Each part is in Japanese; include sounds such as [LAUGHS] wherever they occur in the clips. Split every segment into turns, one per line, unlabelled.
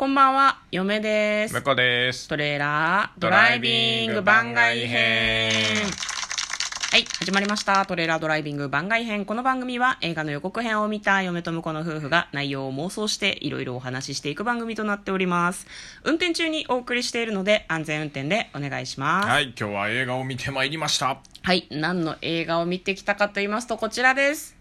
こんばんは、嫁です
向。こうです。
トレーラードライビング番外編。はい、始まりました。トレーラードライビング番外編。この番組は映画の予告編を見た嫁と婿の夫婦が内容を妄想していろいろお話ししていく番組となっております。運転中にお送りしているので安全運転でお願いします。
はい、今日は映画を見てまいりました。
はい、何の映画を見てきたかと言いますとこちらです。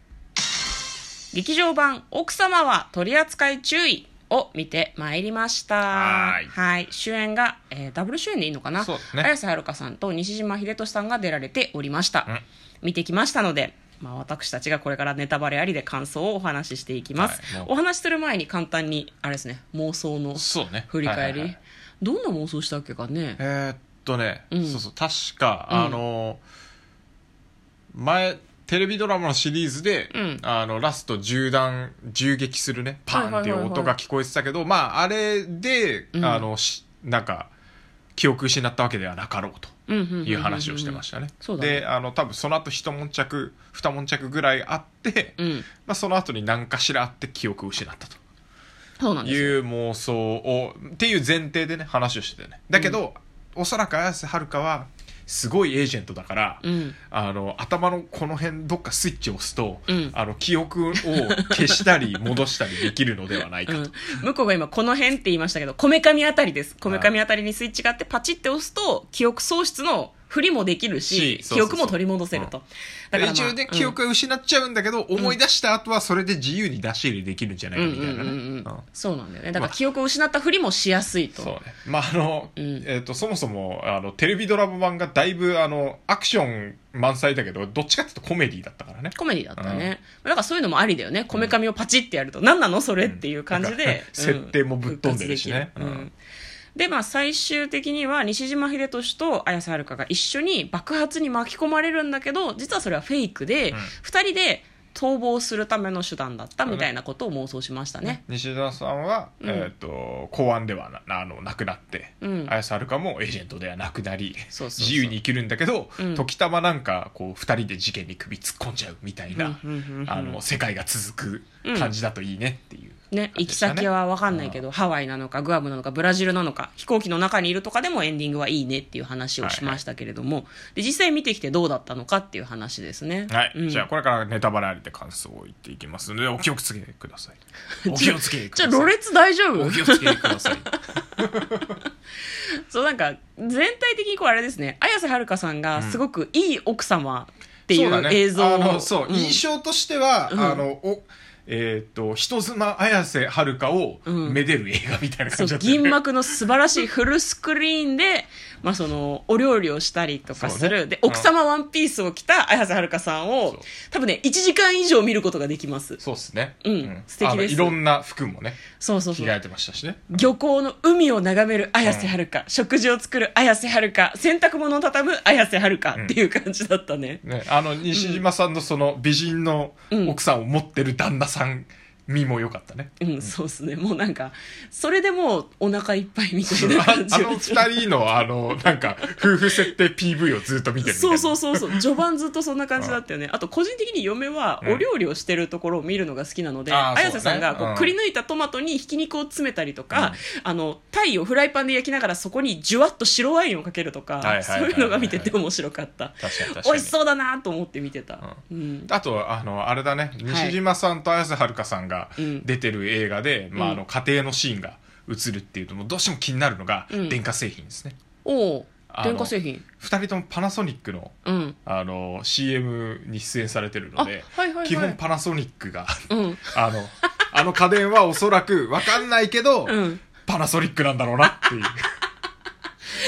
劇場版奥様は取り扱い注意を見てまいりました。
はーい。
主演が、えーダブル主演でいいのかな？
ね。
綾瀬はるかさんと西島秀俊さんが出られておりました。
うん。
見てきましたので、まあ、私たちがこれからネタバレありで感想をお話ししていきます。
はい。
お話しする前に簡単に、あれですね、妄想の。振り返り。
はいはいはい。
どんな妄想したっけかね？
えーっとね、
うん。
そうそう、確か、
うん。
あの、前、テレビドラマのシリーズで、
うん
あの、ラスト銃弾、銃撃するね、パーンっていう音が聞こえてたけど、まあ、あれで、
うん
あの、しなんか、記憶失ったわけではなかろうと。いう話をしてましたね。
そうだね
で、あの、多分その後一悶着、二悶着ぐらいあって、
うん。
まあ、その後に何かしらあって記憶を失ったと。
そうなんですよ。
いう妄想をっていう前提でね話をしてたよねだけど、おそらく綾瀬はるかはすごいエージェントだから、
うん。
あの頭のこの辺どっかスイッチを押すと、
うん。
あの記憶を消したり戻したりできるのではないかと、[LAUGHS]
うん、向こうが今この辺って言いましたけどこめかみあたりです。こめかみあたりにスイッチがあってパチって押すと記憶喪失の振りもできるし記憶も取り戻せると、だから、まあ、
一応ね記憶が失っちゃうんだけど、思い出した後はそれで自由に出し入れできるんじゃないかみたいなね、
そうなんだよね。だから記憶を失ったふりもしやすいと、
そうね。まあ、あの、
うん
えっ、と、そもそも、あの、テレビドラマ版がだいぶ、あの、アクション満載だけど、どっちかっていうとコメディだったからね。
コメディだったね、だからそういうのもありだよね。こめかみをパチってやると、何なの？それっていう感じで、
うん。設定もぶっ飛んでるしね
でまあ最終的には西島秀俊と綾瀬はるかが一緒に爆発に巻き込まれるんだけど実はそれはフェイクで、
うん。
二人で逃亡するための手段だったみたいなことを妄想しましたね。
西田さんは、
うん。
えっ、と、公安ではな、あの、なくなって、
うん。
綾瀬はるかもエージェントではなくなり、自由に生きるんだけど、
うん。
時たまなんか、こう、二人で事件に首突っ込んじゃうみたいな、あの、世界が続く感じだといいねっていう。
ね、行き先は分かんないけど、ハワイなのかグアムなのかブラジルなのか飛行機の中にいるとかでもエンディングはいいねっていう話をしましたけれども、で実際見てきてどうだったのかっていう話ですね。
はい、
うん。
じゃあこれからネタバレありで感想を言っていきます。のでお気をつけください。[LAUGHS] お気をつけく
じゃ
ださい。
あろれつ大丈夫？
お気をつけください。[LAUGHS]
そうなんか全体的にこうあれですね。綾瀬はるかさんがすごくいい奥様ってい
そう
映像を、
あのそう、
ん。
印象としては、
うん。
あのおえっ、と人妻綾瀬はるかを
うん。
めでる映画みたいな感じだったよね。
銀幕の素晴らしいフルスクリーンで、まあ、そのお料理をしたりとかする、
ね
で奥様ワンピースを着た綾瀬はるかさんを多分ね1時間以上見ることができます。
そうですね。
うん。素敵です。
いろんな服もね
そうそうそう。
着替えてましたしね。
漁港の海を眺める綾瀬はるか、食事を作る綾瀬はるか。洗濯物を畳む綾瀬はるかっていう感じだったね、
ね。あの西島さんのその美人の奥さんを持ってる旦那さん上身も良かったね、
うん、そうですね。もうなんか、それでもうお腹いっぱいみたいな
あ
感じ [LAUGHS]
あの二人のあのなんか夫婦設定 PV をずっと見てるみたいな。
そうそうそうそう。序盤ずっとそんな感じだったよね。あと個人的に嫁は
うん。
お料理をしてるところを見るのが好きなので、
あー
綾瀬さんがこ
そうだね
うくり抜いたトマトにひき肉を詰めたりとか、あの、タイをフライパンで焼きながらそこにジュワッと白ワインをかけるとかそういうのが見てて面白かった。美味しそうだなと思って見てた。うん。
あとあのあれだね。西島さんと綾瀬はるかさんが
うん。
出てる映画で、まあ、あ
うん。
の家庭のシーンが映るっていうともうどうしても気になるのが、
うん。
電化製品ですね。
お電化製品。
二人ともパナソニックの
うん。
あの CM に出演されてるので、
あはいはいはい。
基本パナソニックが
うん。
あのあの家電はおそらく分かんないけど、
うん。
パナソニックなんだろうなっていう。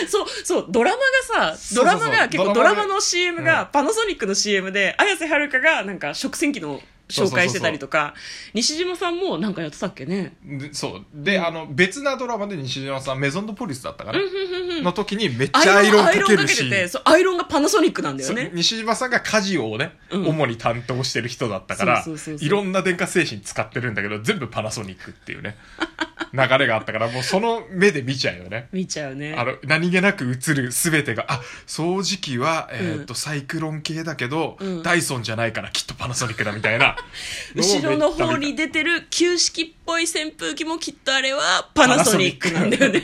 [LAUGHS]
そう、そう、ドラマがさ、ドラマが結構ド
ラマ
の CM が、パナソニックの CM で、綾瀬はるかがなんか食洗機の紹介してたりとか、西島さんもなんかやってたっけね？
でそう。で、あの別なドラマで西島さんメゾンドポリスだったかな、
うんうんうん
の時にめっち
アイロン、
ゃアイロンか
アイロンかけ
けるして
て、そう、アイロンがパナソニックなんだよね。
西島さんが家事をね、
うん。
主に担当してる人だったから
そうそうそうそう。
いろんな電化製品使ってるんだけど全部パナソニックっていうね [LAUGHS] 流れがあったから、もうその目で見ちゃうよね。
見ちゃうね。
あの、何気なく映る全てが、あ、掃除機は、えーっと、サイクロン系だけど、
うん。
ダイソンじゃないからきっとパナソニックだみたいな。[LAUGHS]
後ろの方に出てる旧式っぽい扇風機もきっとあれはパナソニックなんだよね。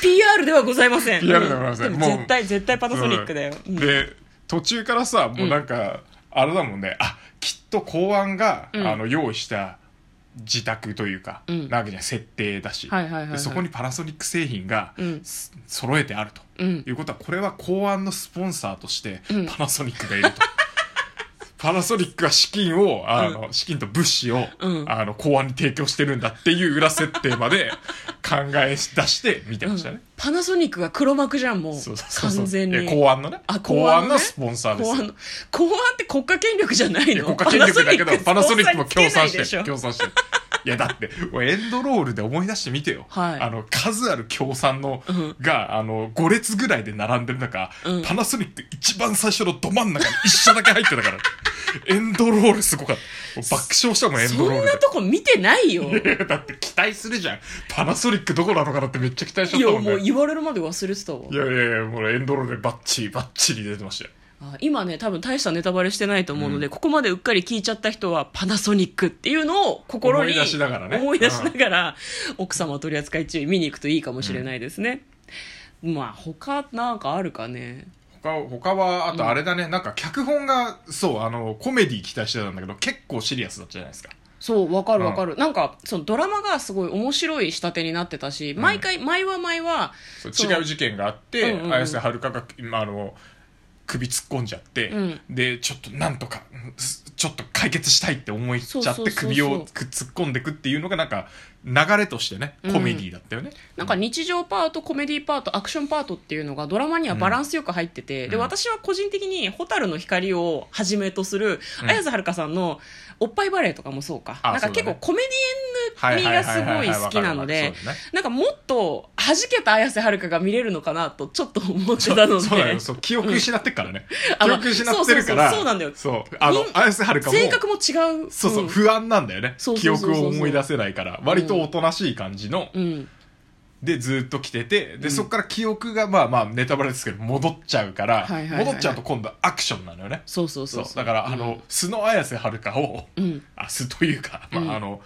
PR [LAUGHS] ではございません。
PR ではございません。
絶対絶対パナソニックだよ、う。ん。
で、途中からさ、もうなんか、あれだもんね、あ、きっと公安が、
うん。
あの、用意した、自宅というか、
うん。
なわけじゃん設定だし、そこにパナソニック製品が、
うん。
す揃えてあると、
うん。
いうことはこれは公安のスポンサーとして
うん。
パナソニックがいると、パナソニックは資金をあの、資金と物資を、
うん。
あの公安に提供してるんだっていう裏設定まで [LAUGHS] 考え出して見てましたね、
パナソニックが黒幕じゃんもう。
そうそうそう
完全に。
え公安のね。
あ
公
公安のね
安のスポンサーですよ。
公安の。公安って国家権力じゃないの？
国家権力だけど、パナソニックも協賛して協賛して。る。いや、だって、エンドロールで思い出してみてよ。
はい
あの、数ある協賛の、
うん
が、あの、5列ぐらいで並んでる中、
うん
パナソニック一番最初のど真ん中に一社だけ入ってたから。[LAUGHS] エンドロールすごかった。爆笑したもん、エン
そ
ドロールで。
んなとこ見てないよ
いやだって期待するじゃん。パナソニックどこなのかなってめっちゃ期待しちゃ
いや
ったもんね。
もう言われるまで忘れてたわ
いやいやいや、もうエンドロールでバッチリバッチリ出てましたよ。
あ今ね多分大したネタバレしてないと思うので、ここまでうっかり聞いちゃった人はパナソニックっていうのを心に
思い出しながらね。
思い出しながら奥様取扱注意見に行くといいかもしれないですね、まあ他なんかあるかね。
他他は、あとあれだね、なんか脚本が、そう、あの、コメディ期待してたんだけど、結構シリアスだったじゃないですか。
そうわかるわかる、なんかそのドラマがすごい面白い仕立てになってたし、毎回毎は毎は
そう
その
違う事件があって、
うんうんうん。
綾瀬はるかが、まあ、あの、首突っ込んじゃって、
うん。
で、ちょっとなんとか、すちょっと解決したいって思いちゃって、首をく突っ込んでくっていうのが、なんか、流れとしてね、コメディだったよね。
なんか日常パートコメディパートアクションパートっていうのがドラマにはバランスよく入ってて、で
うん。
私は個人的に「蛍の光」をはじめとする
うん。
綾瀬はるかさんのおっぱいバレーとかもそうか。
あ
なんか結構コメディエン味がすごい好きなのでなんかもっと弾けた綾瀬はるかが見れるのかなとちょっと思ってたので。
そうだよ、そう、記憶失ってっからね。記憶失ってるから、
そうなんだよ。
そう、あの
み、
綾瀬はるかも、
性格も違う。
そうそう、
ん。
不安なんだよね。記憶を思い出せないから、割とおとなしい感じの、
うん。
でずっと来てて、で、そこから記憶が、まあまあ、ネタバレですけど、戻っちゃうから、
はいはいはいはい。
戻っちゃうと今度はアクションなのよね。
そうそう
そ
そう。う。
だから、あの、素の綾瀬はるかを、
うん。
あ、素というか、まあ、
うん。
あの、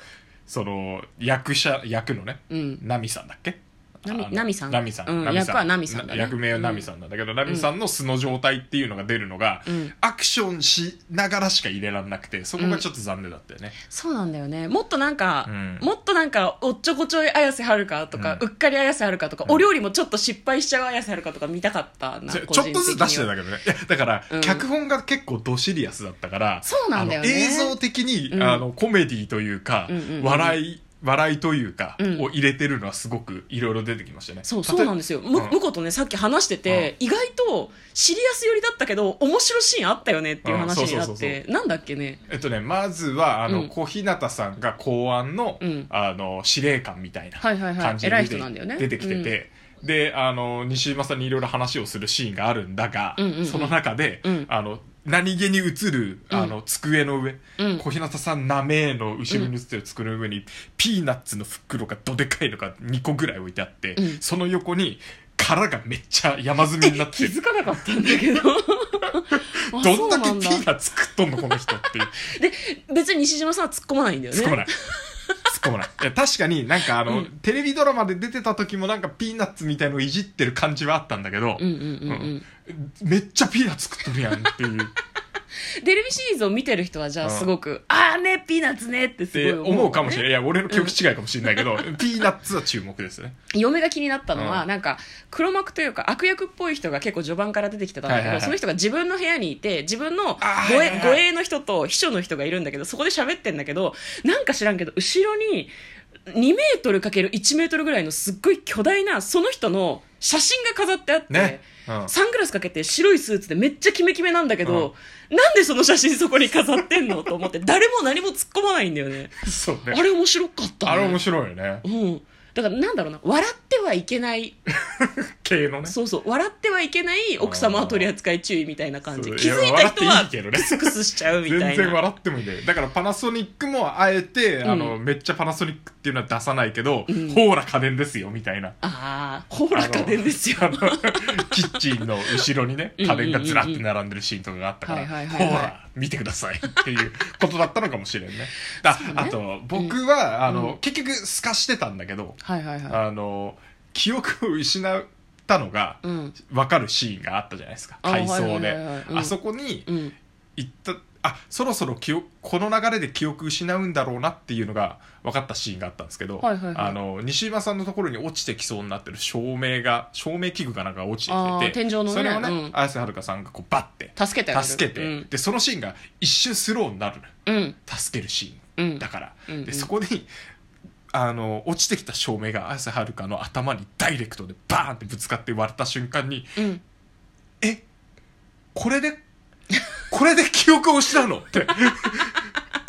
その、役者、役のね、
うん。
ナミさんだっけ
ナミナミさん？
ナミさん。
うん役はナミさんだね。
役名はナミさんなんだけど、ナミさんの素の状態っていうのが出るのが、
うん。
アクションしながらしか入れられなくて、そこがちょっと残念だったよね。
そうなんだよね。もっとなんか、
うん。
もっとなんかおっちょこちょい綾瀬はるかとか、う
うん
っかり綾瀬はるかとか、お料理もちょっと失敗しちゃう綾瀬はるかとか見たかったな
ちょ
個
ちょっとずつ出して
た
たけどね。だから、
うん。
脚本が結構ドシリアスだったから、
そうなんだよね。
映像的に、
うん。
あの、コメディというか、
うんうんうん。
笑い、笑いというか、
うん。
を入れてるのはすごくいろいろ出てきましたね。
そうそうなん
で
ですよ。む
うん。
向こうとねさっき話してて、意外とシリアス寄りだったけど面白いシーンあったよねっていう話になってなんだっけね？
えっとね、まずは、あの、
うん。
小日向さんが公安の、
うん。
あの、司令官みたいな
はいはいはい。
感じで
偉い
出て,、
人なんだよね。
出てきてて、で、あの、西島さんにいろいろ話をするシーンがあるんだが、
うんうんうん。
その中で、
うん。
あの、何気に映る、あの、机の上、
うん。
小日向さんなめの後ろに映ってる机の上に、ピーナッツの袋がどでかいのが2個ぐらい置いてあって、
うん。
その横に、殻がめっちゃ山積みになってる。[LAUGHS]
気づかなかったんだけど。[LAUGHS] あ
どんだ。け
そうなん
ピーナッツ食っとんのこの人って。いう。
で別に西島さんは突っ込まないんだよね。
突っ込まない。突っ込まない。いや、確かになんかあの、テレビドラマで出てた時もなんかピーナッツみたいのをいじってる感じはあったんだけど、
うんうんうんうん、
うんめっちゃピーナッツ食っとるやんっていう。[LAUGHS]
テレビシリーズを見てる人はじゃあ
うん。
すごく、ああねピーナッツねってすごい
思う。かもしれない。
ない
いや、俺の記憶違いかもしれないけど、[LAUGHS] ピーナッツは注目ですね。
嫁が気になったのは、
うん。
なんか黒幕というか悪役っぽい人が結構序盤から出てきてたんだけど、
はいはいはい。
その人が自分の部屋にいて自分の護衛護衛の人と秘書の人がいるんだけどそこで喋ってんだけどなんか知らんけど後ろに2メートルかける1メートルぐらいのすっごい巨大なその人の写真が飾ってあって、
ね。うん。
サングラスかけて白いスーツでめっちゃキメキメなんだけど、なんでその写真そこに飾ってんのと思って誰も何も突っ込まないんだよね [LAUGHS]
ね。
あれ面白かった、ね、
あれ面白いよね。
うん。だからなんだろうな笑ってはいけない。[LAUGHS]
系のね。
そうそう。笑ってはいけない奥様取扱注意みたいな感じ。
そう。
気づいた人は
いいけどね。
クスクスしちゃうみたいな。
全然笑ってもいいんだよ。だからパナソニックもあえて、あの
う
めっちゃパナソニックっていうのは出さないけど、
ん。
ほーら家電ですよみたいな。
ああほら家電ですよ。
あのキッチンの後ろにね
うんうんうんうん
家電がずらって並んでるシーンとかがあったから、
はいはいはいはい。
ほら見てください。っていうことだったのかもしれんね。[LAUGHS] ああと僕は、あの結局透かしてたんだけど
はいはいは
あの記憶を失ったのが
いうん。
分かるシーンがあったじゃないですか。
あ
回想で
はいはいはい。はいうん。
あそこに
うん。
行ったあそろそろ記憶この流れで記憶失うんだろうなっていうのが分かったシーンがあったんですけど、
はいはいはい。
あの西島さんのところに落ちてきそうになってる照明が照明器具かなんかが落ちてきてて
天井のね。
それをね、
うん。
綾瀬はるかさんがこうバッて
助けて
助けて、
うん。
でそのシーンが一瞬スローになる。の
うん。
助けるシ
うん。
ーンだから、
うんうん。
でそこにあの落ちてきた照明が綾瀬はるかの頭にダイレクトでバーンってぶつかって割れた瞬間に
うん。
えこれでこれで記憶を失うのって。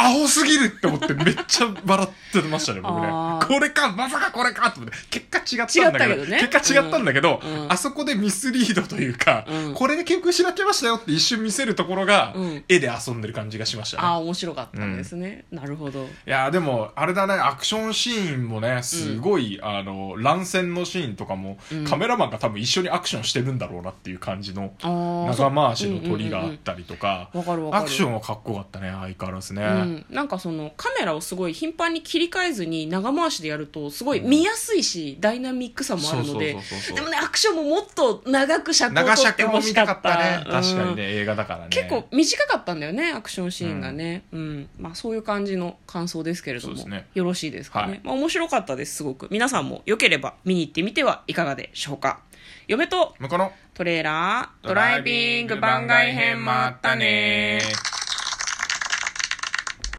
アホすぎるって思ってめっちゃ笑ってましたね僕ね。これかまさかこれかと思って。結果違ったんだけど
けどね。
結果違ったんだけど、
うん。
あそこでミスリードというか、
うん。
これで記憶失っちゃいましたよって一瞬見せるところが、
うん。
絵で遊んでる感じがしましたね。
ああ面白かったんですね、なるほど。
いやでもあれだねアクションシーンもねすごい、あの乱戦のシーンとかも、
うん。
カメラマンが多分一緒にアクションしてるんだろうなっていう感じの長回しの鳥があったりとかアクションはかっこよかったね相変わらずね、
うん、なんかそのカメラをすごい頻繁に切り替えずに長回しでやるとすごい見やすいし、ダイナミックさもあるので
そうそうそうそう
でもねアクションももっと長く尺を
長
取って
尺も
ほしか
たかった。たね。
うん。
確かにね映画だからね。
結構短かったんだよねアクションシーンがね、うん。まあ、そういう感じの感想ですけれども、
そうですね。
よろしいですかね、
はい。
まあ、面白かったですすごく。皆さんもよければ見に行ってみてはいかがでしょうか。嫁と
向こうの
トレーラードライビング番外編もあったね